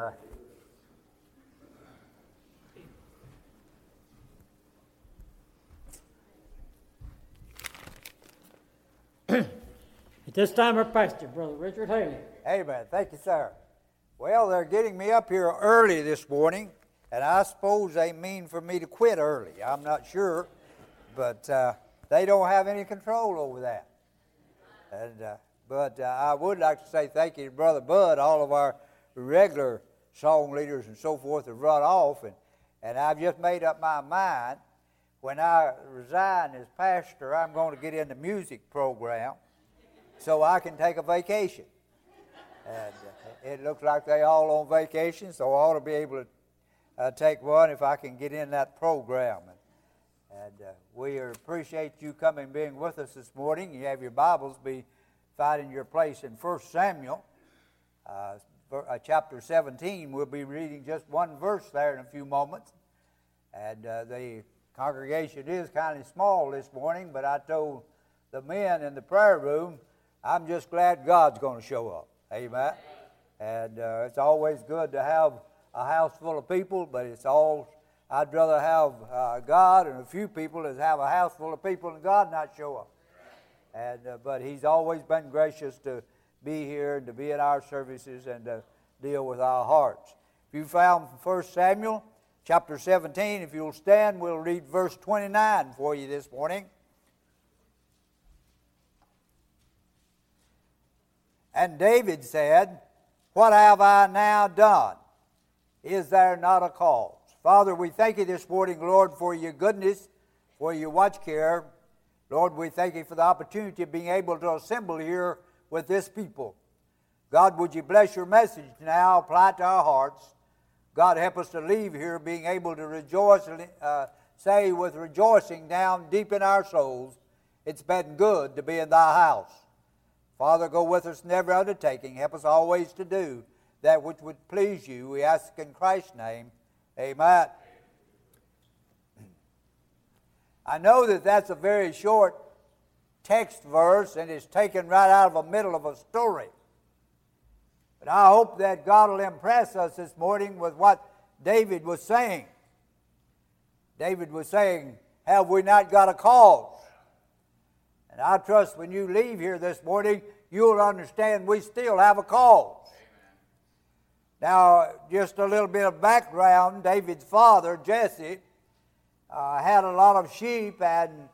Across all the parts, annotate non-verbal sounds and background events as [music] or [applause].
At this time, our pastor, Brother Richard Haley. Amen. Thank you, sir. Well, they're getting me up here early this morning, and I suppose they mean for me to quit early. I'm not sure, but uh, they don't have any control over that. And uh, but uh, I would like to say thank you to Brother Bud, all of our regular song leaders and so forth have run off, and and I've just made up my mind. When I resign as pastor, I'm going to get in the music program so I can take a vacation. And uh, it looks like they all on vacation, so I ought to be able to uh, take one if I can get in that program. And, and uh, we appreciate you coming being with us this morning. You have your Bibles, be finding your place in 1 Samuel, uh, chapter 17. We'll be reading just one verse there in a few moments. And uh, the congregation is kind of small this morning, but I told the men in the prayer room I'm just glad God's going to show up. Amen. And uh, it's always good to have a house full of people, but it's all, I'd rather have uh, God and a few people than have a house full of people and God not show up. And, uh, but He's always been gracious to be here to be in our services and to deal with our hearts. If you found 1 Samuel chapter 17, if you'll stand, we'll read verse 29 for you this morning. And David said, What have I now done? Is there not a cause? Father, we thank you this morning, Lord, for your goodness, for your watch care. Lord, we thank you for the opportunity of being able to assemble here with this people. God, would you bless your message now, apply it to our hearts. God, help us to leave here being able to rejoice, uh, say with rejoicing down deep in our souls, it's been good to be in thy house. Father, go with us in every undertaking. Help us always to do that which would please you. We ask in Christ's name. Amen. [clears throat] I know that that's a very short text verse and it's taken right out of the middle of a story. But I hope that God will impress us this morning with what David was saying. David was saying, Have we not got a cause? And I trust when you leave here this morning, you'll understand we still have a cause. Now, just a little bit of background David's father, Jesse, uh, had a lot of sheep, and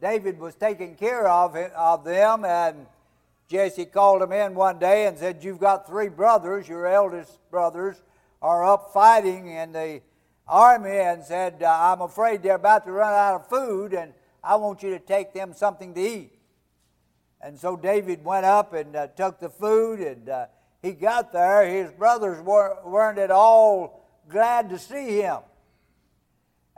David was taking care of, of them. And Jesse called him in one day and said, You've got three brothers, your eldest brothers are up fighting in the army, and said, I'm afraid they're about to run out of food, and I want you to take them something to eat. And so David went up and uh, took the food, and uh, he got there. His brothers were, weren't at all glad to see him.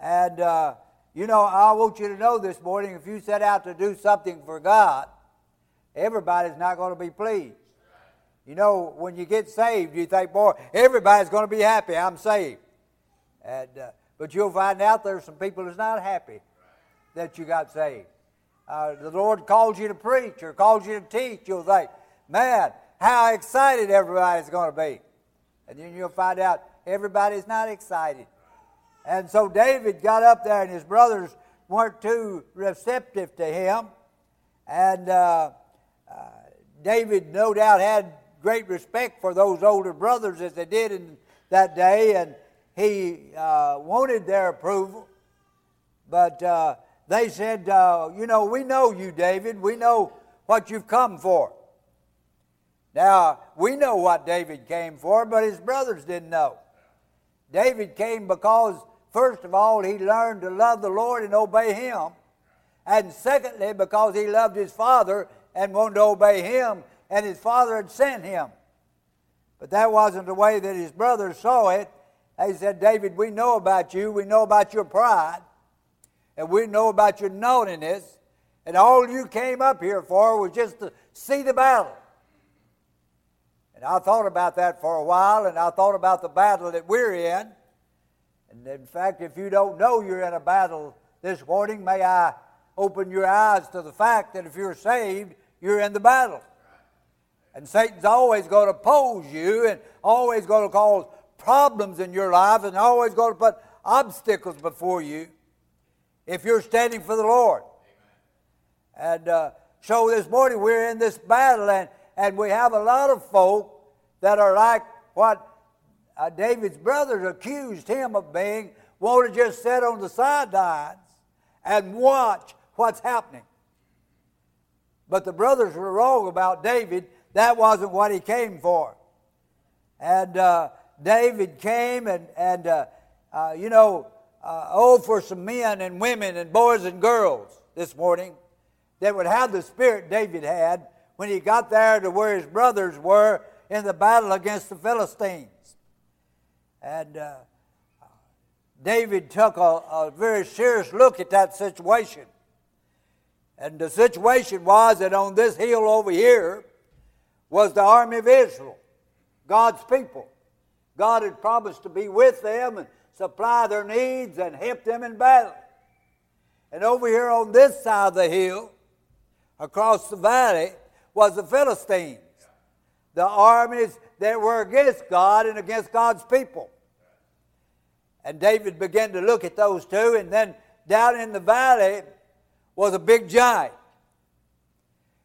And, uh, you know, I want you to know this morning if you set out to do something for God, everybody's not going to be pleased. You know, when you get saved, you think, boy, everybody's going to be happy. I'm saved. And, uh, but you'll find out there's some people that's not happy that you got saved. Uh, the Lord calls you to preach or calls you to teach, you'll think, man, how excited everybody's going to be. And then you'll find out everybody's not excited. And so David got up there, and his brothers weren't too receptive to him. And uh, uh, David, no doubt, had great respect for those older brothers as they did in that day, and he uh, wanted their approval. But uh, they said, uh, You know, we know you, David. We know what you've come for. Now, we know what David came for, but his brothers didn't know. David came because, first of all, he learned to love the Lord and obey him. And secondly, because he loved his father and wanted to obey him, and his father had sent him. But that wasn't the way that his brothers saw it. They said, David, we know about you. We know about your pride and we know about your naughtiness, and all you came up here for was just to see the battle. And I thought about that for a while, and I thought about the battle that we're in. And in fact, if you don't know you're in a battle this morning, may I open your eyes to the fact that if you're saved, you're in the battle. And Satan's always going to oppose you and always going to cause problems in your life and always going to put obstacles before you if you're standing for the Lord. And uh, so this morning we're in this battle, and, and we have a lot of folk that are like what uh, David's brothers accused him of being, want to just sit on the sidelines and watch what's happening. But the brothers were wrong about David. That wasn't what he came for. And uh, David came and, and uh, uh, you know, uh, oh, for some men and women and boys and girls this morning that would have the spirit David had when he got there to where his brothers were in the battle against the Philistines. And uh, David took a, a very serious look at that situation. And the situation was that on this hill over here was the army of Israel, God's people. God had promised to be with them and supply their needs and help them in battle. And over here on this side of the hill, across the valley, was the Philistines, the armies that were against God and against God's people. And David began to look at those two, and then down in the valley was a big giant.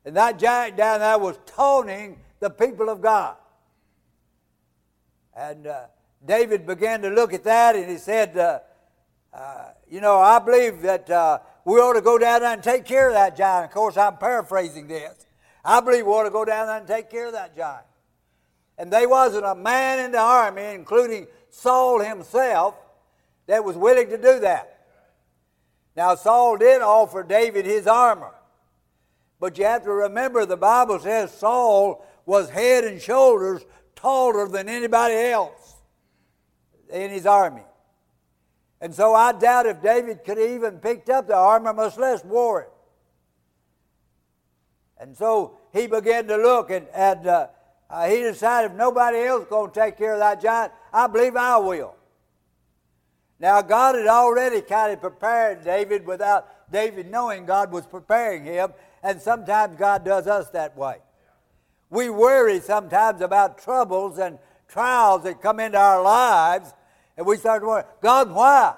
And that giant down there was taunting the people of God. And uh, David began to look at that, and he said, uh, uh, You know, I believe that uh, we ought to go down there and take care of that giant. Of course, I'm paraphrasing this. I believe we ought to go down there and take care of that giant. And there wasn't a man in the army, including Saul himself, that was willing to do that. Now, Saul did offer David his armor. But you have to remember the Bible says Saul was head and shoulders taller than anybody else in his army. And so I doubt if David could even picked up the armor, much less wore it. And so he began to look, and, and uh, uh, he decided if nobody else is going to take care of that giant, I believe I will. Now, God had already kind of prepared David without David knowing God was preparing him, and sometimes God does us that way. We worry sometimes about troubles and trials that come into our lives, and we start to wonder, God, why?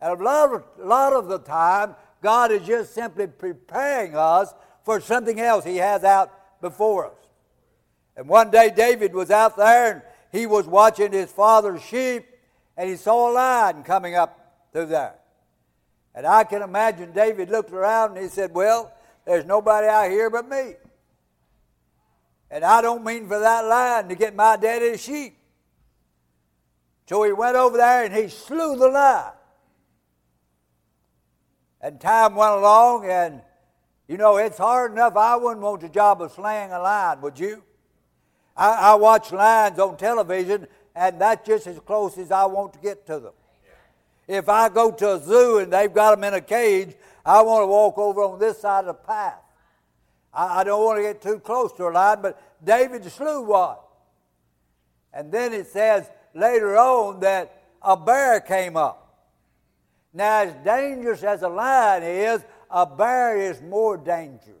And a lot, of, a lot of the time, God is just simply preparing us for something else He has out before us. And one day, David was out there and he was watching his father's sheep, and he saw a lion coming up through there. And I can imagine David looked around and he said, Well, there's nobody out here but me. And I don't mean for that lion to get my daddy's sheep. So he went over there and he slew the lion. And time went along, and you know, it's hard enough. I wouldn't want the job of slaying a lion, would you? I, I watch lions on television, and that's just as close as I want to get to them. If I go to a zoo and they've got them in a cage, I want to walk over on this side of the path. I, I don't want to get too close to a lion, but David slew one. And then it says later on that a bear came up. Now, as dangerous as a lion is, a bear is more dangerous.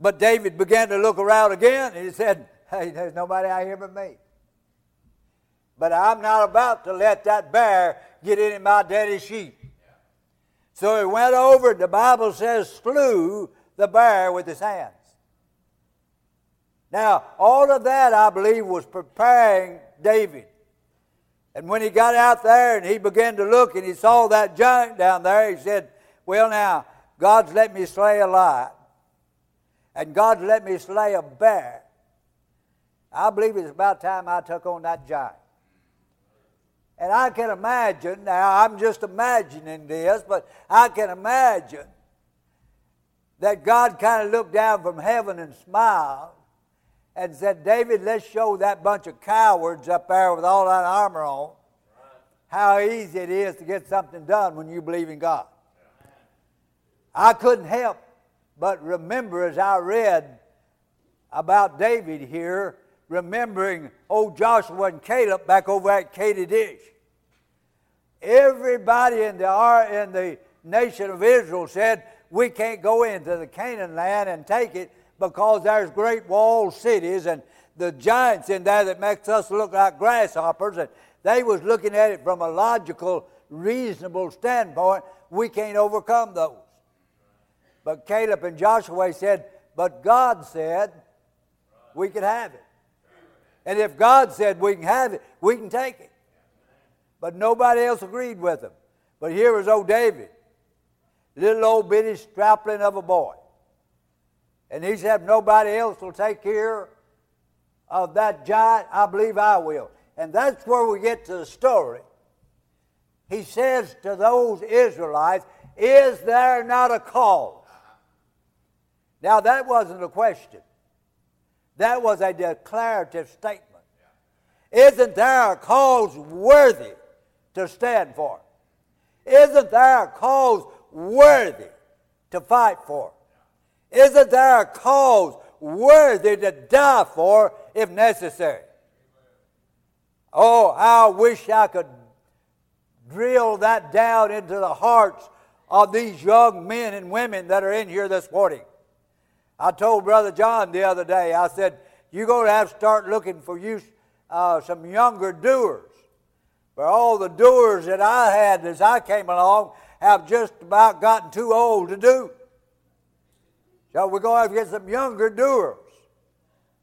But David began to look around again and he said, Hey, there's nobody out here but me. But I'm not about to let that bear get into my daddy's sheep. So he went over, the Bible says, slew the bear with his hands. Now, all of that, I believe, was preparing David. And when he got out there and he began to look and he saw that giant down there, he said, Well, now, God's let me slay a lion, and God's let me slay a bear. I believe it's about time I took on that giant. And I can imagine, now I'm just imagining this, but I can imagine that God kind of looked down from heaven and smiled and said, David, let's show that bunch of cowards up there with all that armor on how easy it is to get something done when you believe in God. I couldn't help but remember as I read about David here, remembering old Joshua and Caleb back over at Kadesh. Everybody in the, in the nation of Israel said, We can't go into the Canaan land and take it because there's great walled cities and the giants in there that makes us look like grasshoppers. And they was looking at it from a logical, reasonable standpoint. We can't overcome those. But Caleb and Joshua said, but God said we could have it. And if God said we can have it, we can take it. But nobody else agreed with him. But here was old David, little old bitty strapling of a boy. And he said, nobody else will take care of that giant. I believe I will. And that's where we get to the story. He says to those Israelites, Is there not a cause? Now, that wasn't a question, that was a declarative statement. Isn't there a cause worthy to stand for? Isn't there a cause worthy to fight for? Isn't there a cause worthy to die for if necessary? Oh, I wish I could drill that down into the hearts of these young men and women that are in here this morning. I told Brother John the other day, I said, you're going to have to start looking for you uh, some younger doers. For all the doers that I had as I came along have just about gotten too old to do. So we're going to have to get some younger doers.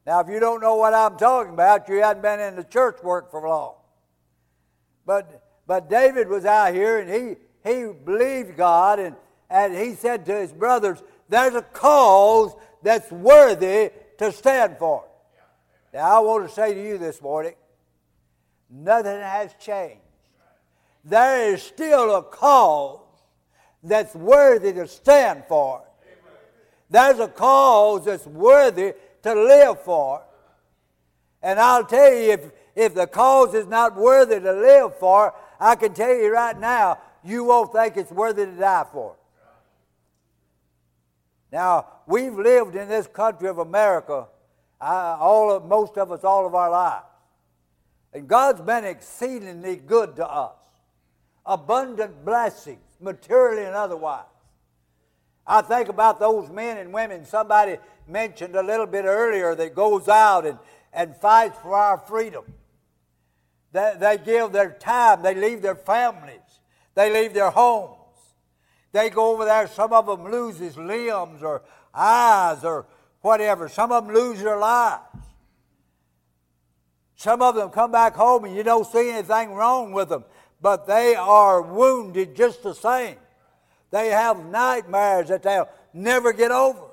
Now, if you don't know what I'm talking about, you hadn't been in the church work for long. But, but David was out here and he, he believed God and, and he said to his brothers, There's a cause that's worthy to stand for. Now, I want to say to you this morning nothing has changed. There is still a cause that's worthy to stand for. There's a cause that's worthy to live for. And I'll tell you, if, if the cause is not worthy to live for, I can tell you right now, you won't think it's worthy to die for. Now, we've lived in this country of America, uh, all of, most of us, all of our lives. And God's been exceedingly good to us. Abundant blessings, materially and otherwise. I think about those men and women somebody mentioned a little bit earlier that goes out and, and fights for our freedom. They, they give their time, they leave their families, they leave their homes. They go over there, some of them loses limbs or eyes or whatever. Some of them lose their lives. Some of them come back home and you don't see anything wrong with them, but they are wounded just the same. They have nightmares that they'll never get over.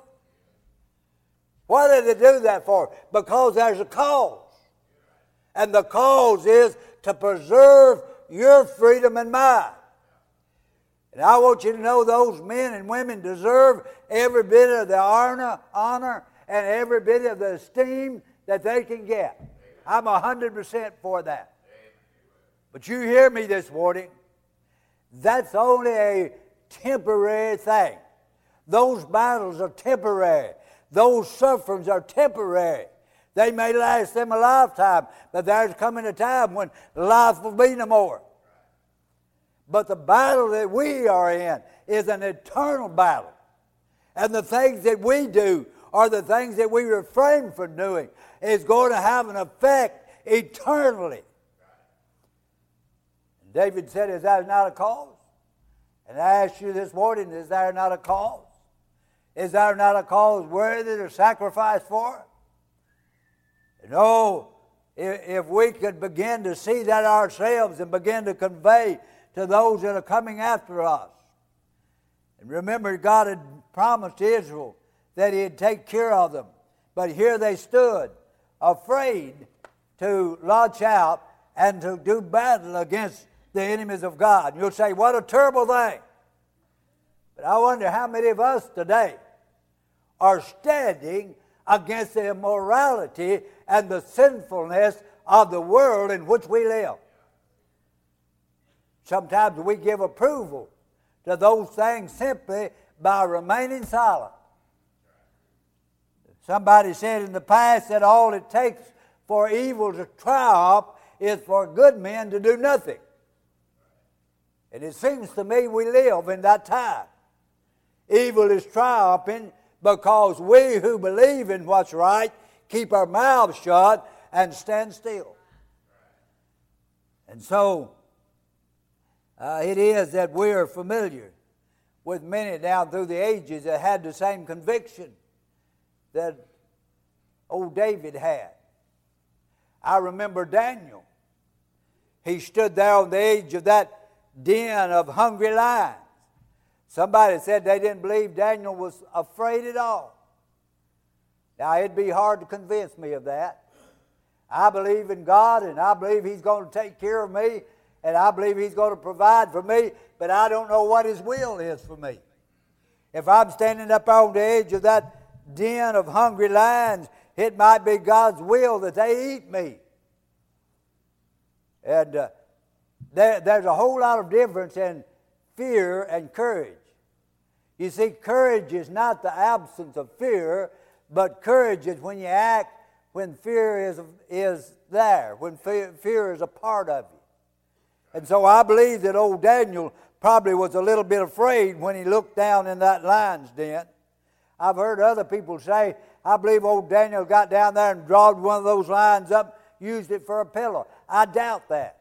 Why did they do that for? Because there's a cause. And the cause is to preserve your freedom and mine. And I want you to know those men and women deserve every bit of the honor, honor and every bit of the esteem that they can get. I'm 100% for that. But you hear me this morning. That's only a temporary thing. Those battles are temporary. Those sufferings are temporary. They may last them a lifetime, but there's coming a time when life will be no more. But the battle that we are in is an eternal battle. And the things that we do or the things that we refrain from doing is going to have an effect eternally. David said, Is that not a cause? And I ask you this morning, is there not a cause? Is there not a cause worthy to sacrifice for? No, oh, if we could begin to see that ourselves and begin to convey to those that are coming after us. And remember, God had promised Israel that He'd take care of them. But here they stood, afraid to launch out and to do battle against the enemies of God. And you'll say, what a terrible thing. But I wonder how many of us today are standing against the immorality and the sinfulness of the world in which we live. Sometimes we give approval to those things simply by remaining silent. Somebody said in the past that all it takes for evil to triumph is for good men to do nothing. And it seems to me we live in that time. Evil is triumphing because we who believe in what's right keep our mouths shut and stand still. And so uh, it is that we are familiar with many down through the ages that had the same conviction that old David had. I remember Daniel. He stood there on the edge of that den of hungry lions. Somebody said they didn't believe Daniel was afraid at all. Now, it'd be hard to convince me of that. I believe in God and I believe He's going to take care of me and I believe He's going to provide for me, but I don't know what His will is for me. If I'm standing up on the edge of that den of hungry lions, it might be God's will that they eat me. And uh, there, there's a whole lot of difference in fear and courage. You see, courage is not the absence of fear, but courage is when you act when fear is, is there, when fear, fear is a part of you. And so I believe that old Daniel probably was a little bit afraid when he looked down in that lion's den. I've heard other people say, I believe old Daniel got down there and drawed one of those lions up, used it for a pillow. I doubt that.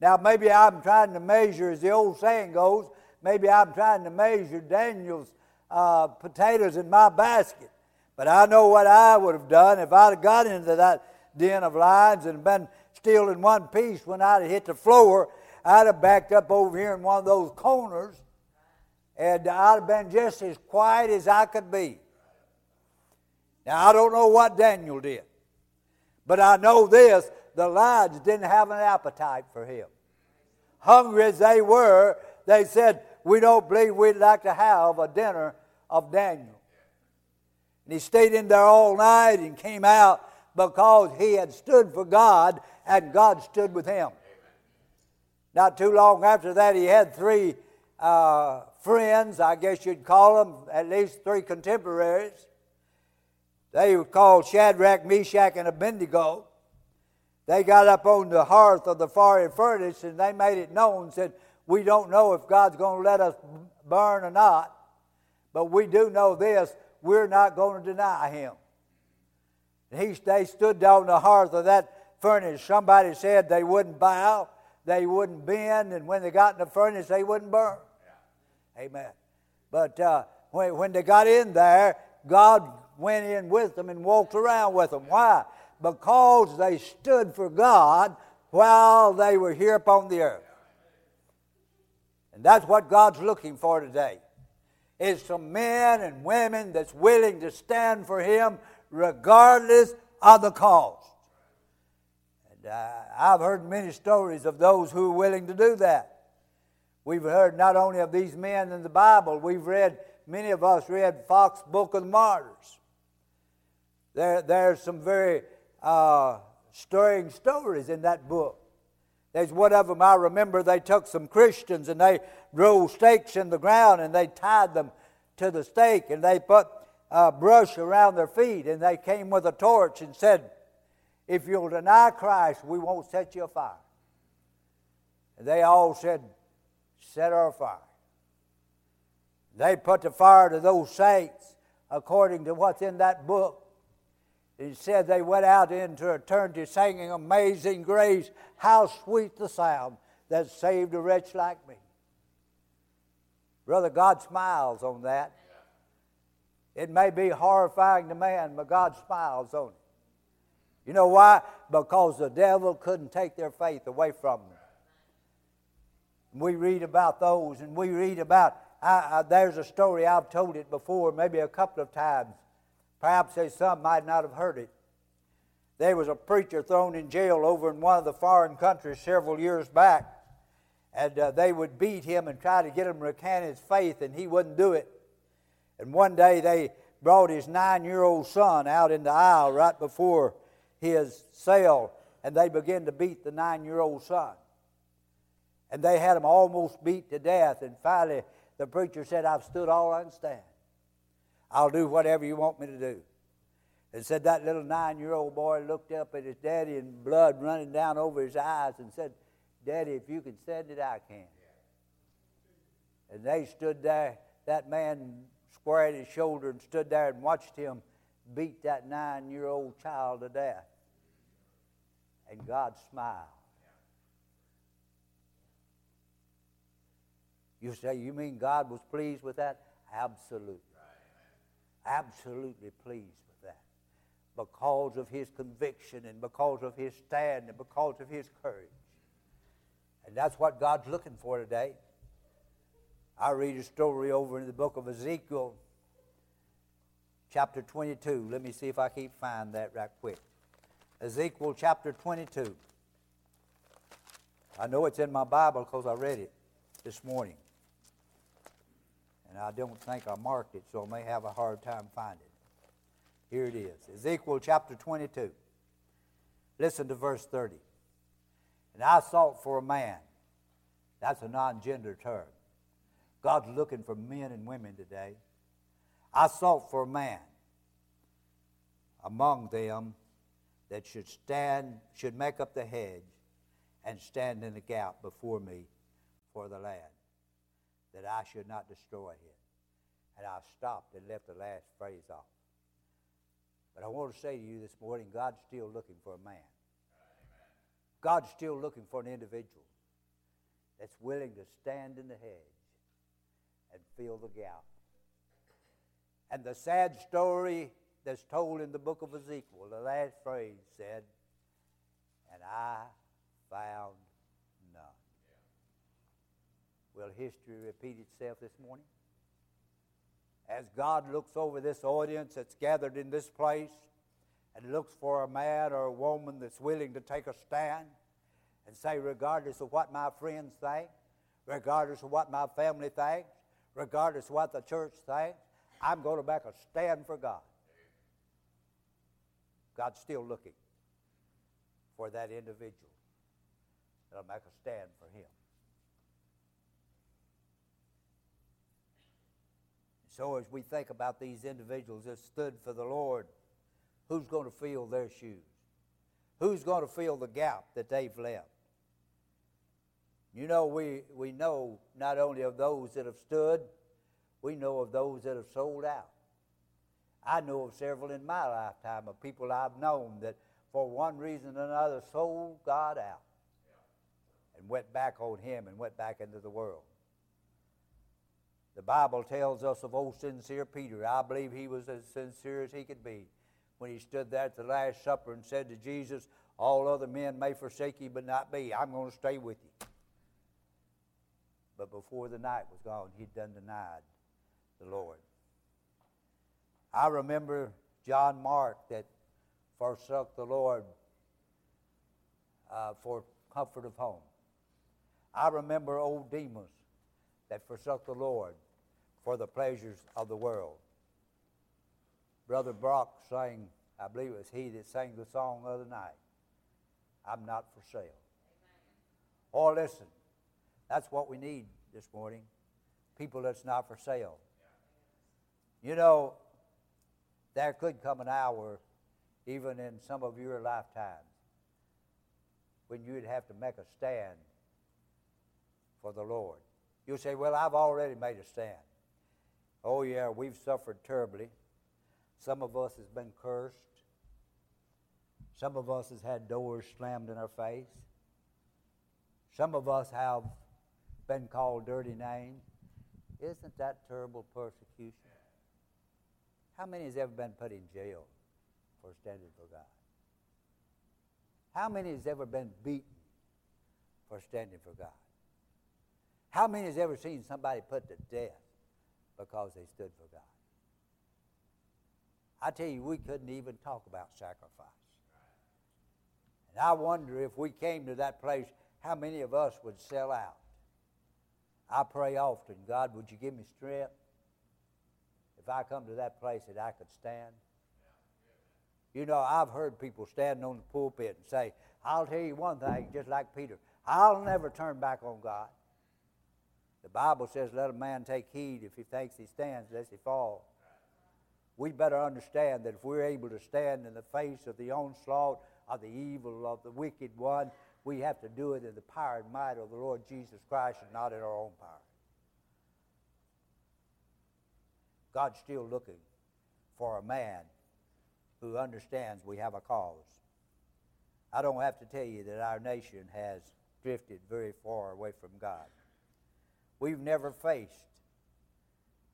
Now, maybe I'm trying to measure, as the old saying goes, maybe I'm trying to measure Daniel's uh, potatoes in my basket. But I know what I would have done if I'd have got into that den of lions and been still in one piece when I'd have hit the floor. I'd have backed up over here in one of those corners and I'd have been just as quiet as I could be. Now, I don't know what Daniel did, but I know this the lions didn't have an appetite for him. Hungry as they were, they said, We don't believe we'd like to have a dinner of Daniel. And he stayed in there all night and came out because he had stood for God and God stood with him. Not too long after that, he had three uh, friends, I guess you'd call them, at least three contemporaries. They were called Shadrach, Meshach, and Abednego. They got up on the hearth of the fiery furnace and they made it known, said, We don't know if God's going to let us burn or not, but we do know this we're not going to deny him. And he, they stood down the hearth of that furnace. Somebody said they wouldn't bow, they wouldn't bend, and when they got in the furnace, they wouldn't burn. Yeah. Amen. But uh, when, when they got in there, God went in with them and walked around with them. Why? because they stood for God while they were here upon the earth. And that's what God's looking for today. Is some men and women that's willing to stand for Him regardless of the cost. Uh, I've heard many stories of those who are willing to do that. We've heard not only of these men in the Bible, we've read, many of us read Fox's Book of the Martyrs. There, there's some very uh, stirring stories in that book. There's one of them I remember they took some Christians and they drove stakes in the ground and they tied them to the stake and they put uh, brush around their feet and they came with a torch and said, If you'll deny Christ, we won't set you afire. And they all said, Set her afire. They put the fire to those saints according to what's in that book. He said they went out into eternity singing Amazing Grace. How sweet the sound that saved a wretch like me. Brother, God smiles on that. It may be horrifying to man, but God smiles on it. You know why? Because the devil couldn't take their faith away from them. We read about those, and we read about. I, I, there's a story I've told it before, maybe a couple of times. Perhaps some might not have heard it. There was a preacher thrown in jail over in one of the foreign countries several years back, and uh, they would beat him and try to get him to recant his faith, and he wouldn't do it. And one day they brought his nine year old son out in the aisle right before his cell, and they began to beat the nine year old son. And they had him almost beat to death, and finally the preacher said, I've stood all I can stand. I'll do whatever you want me to do. And said that little nine year old boy looked up at his daddy and blood running down over his eyes and said, Daddy, if you can send it, I can. And they stood there, that man squared his shoulder and stood there and watched him beat that nine year old child to death. And God smiled. You say, you mean God was pleased with that? Absolutely. Absolutely pleased with that. Because of his conviction and because of his stand and because of his courage. And that's what God's looking for today. I read a story over in the book of Ezekiel, chapter 22. Let me see if I can find that right quick. Ezekiel chapter 22. I know it's in my Bible because I read it this morning. And I don't think I marked it, so I may have a hard time finding it. Here it is Ezekiel chapter 22. Listen to verse 30. And I sought for a man. That's a non gender term. God's looking for men and women today. I sought for a man among them that should stand, should make up the hedge and stand in the gap before me for the land, that I should not destroy him. And I stopped and left the last phrase off. But I want to say to you this morning God's still looking for a man. God's still looking for an individual that's willing to stand in the hedge and fill the gap. And the sad story that's told in the book of Ezekiel, the last phrase said, And I found none. Will history repeat itself this morning? As God looks over this audience that's gathered in this place and looks for a man or a woman that's willing to take a stand and say, regardless of what my friends think, regardless of what my family thinks, regardless of what the church thinks, I'm going to make a stand for God. God's still looking for that individual that'll make a stand for Him. So, as we think about these individuals that stood for the Lord, who's going to fill their shoes? Who's going to fill the gap that they've left? You know, we, we know not only of those that have stood, we know of those that have sold out. I know of several in my lifetime of people I've known that for one reason or another sold God out and went back on Him and went back into the world. The Bible tells us of old sincere Peter. I believe he was as sincere as he could be when he stood there at the Last Supper and said to Jesus, All other men may forsake you, but not me. I'm going to stay with you. But before the night was gone, he'd done denied the Lord. I remember John Mark that forsook the Lord uh, for comfort of home. I remember old Demas that forsook the Lord for the pleasures of the world. Brother Brock sang, I believe it was he that sang the song the other night, I'm not for sale. Or listen, that's what we need this morning people that's not for sale. You know, there could come an hour, even in some of your lifetimes, when you'd have to make a stand for the Lord. You'll say, Well, I've already made a stand. Oh, yeah, we've suffered terribly. Some of us has been cursed. Some of us has had doors slammed in our face. Some of us have been called dirty names. Isn't that terrible persecution? How many has ever been put in jail for standing for God? How many has ever been beaten for standing for God? How many has ever seen somebody put to death because they stood for God? I tell you, we couldn't even talk about sacrifice. And I wonder if we came to that place, how many of us would sell out I pray often, God, would you give me strength if I come to that place that I could stand? You know, I've heard people standing on the pulpit and say, I'll tell you one thing, just like Peter, I'll never turn back on God. The Bible says, let a man take heed if he thinks he stands, lest he fall. We better understand that if we're able to stand in the face of the onslaught of the evil of the wicked one, we have to do it in the power and might of the Lord Jesus Christ and not in our own power. God's still looking for a man who understands we have a cause. I don't have to tell you that our nation has drifted very far away from God. We've never faced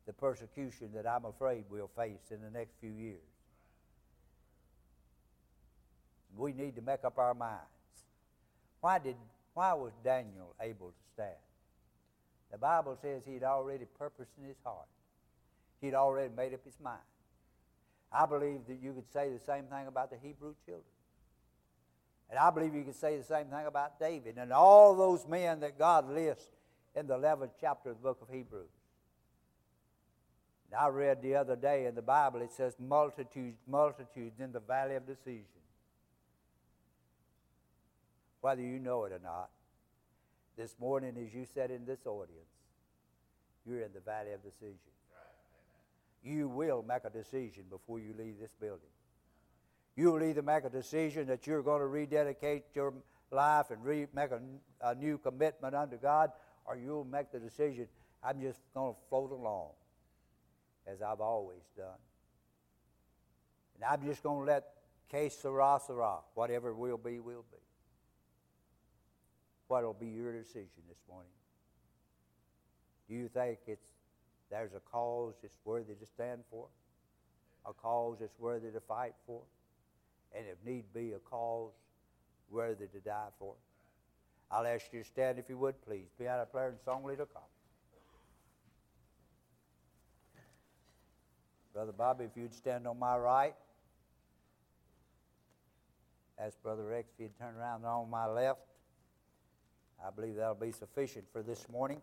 the persecution that I'm afraid we'll face in the next few years. We need to make up our minds. Why did why was Daniel able to stand? The Bible says he'd already purposed in his heart. He'd already made up his mind. I believe that you could say the same thing about the Hebrew children. And I believe you could say the same thing about David and all those men that God lists in the 11th chapter of the book of Hebrews. And I read the other day in the Bible, it says multitudes, multitudes in the valley of decision. Whether you know it or not, this morning as you sat in this audience, you're in the valley of decision. You will make a decision before you leave this building. You'll either make a decision that you're going to rededicate your life and re- make a, a new commitment unto God, or you'll make the decision, I'm just going to float along as I've always done. And I'm just going to let que sera sera, whatever will be, will be. What'll be your decision this morning? Do you think it's there's a cause that's worthy to stand for? A cause that's worthy to fight for? And if need be, a cause worthy to die for? I'll ask you to stand if you would, please. Piano player and song leader, come. Brother Bobby, if you'd stand on my right. Ask Brother Rex if he'd turn around on my left. I believe that'll be sufficient for this morning.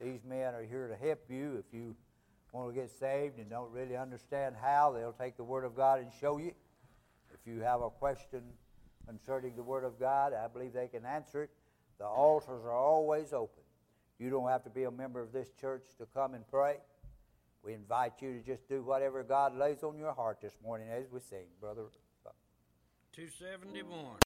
These men are here to help you. If you want to get saved and don't really understand how, they'll take the Word of God and show you. If you have a question concerning the Word of God, I believe they can answer it. The altars are always open. You don't have to be a member of this church to come and pray. We invite you to just do whatever God lays on your heart this morning as we sing, brother. 271.